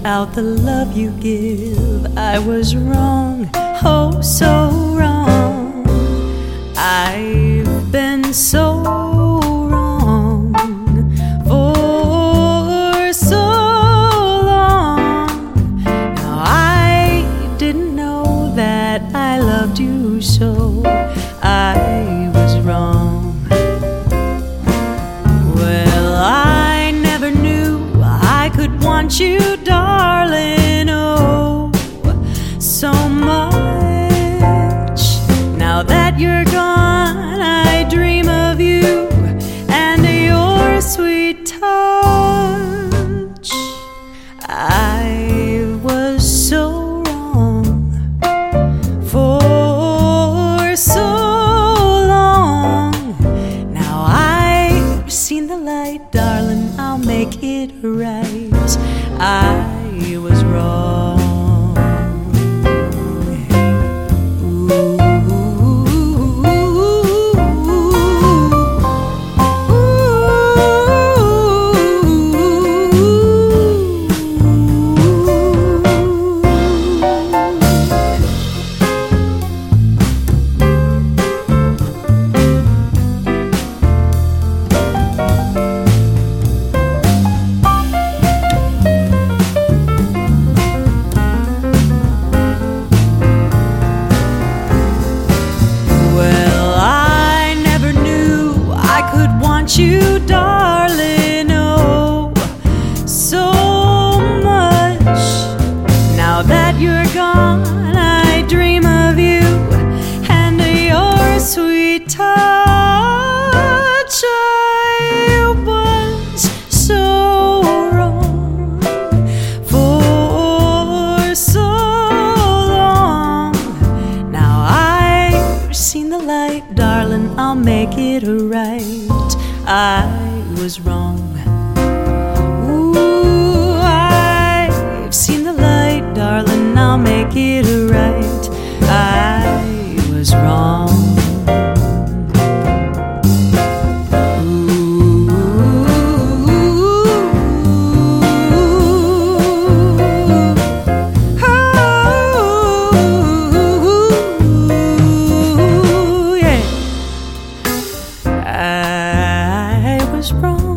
without the love you give. I was wrong, oh, so wrong. I've been so could want you, darling. Oh, so much. Now that you're gone, I dream of you and your sweet touch. I was so wrong for so long. Now I've seen the light, darling. I'll make it right. Darling. I'll make it right. I was wrong. Ooh, I've seen the light, darling. I'll make it right. I was wrong. Was wrong.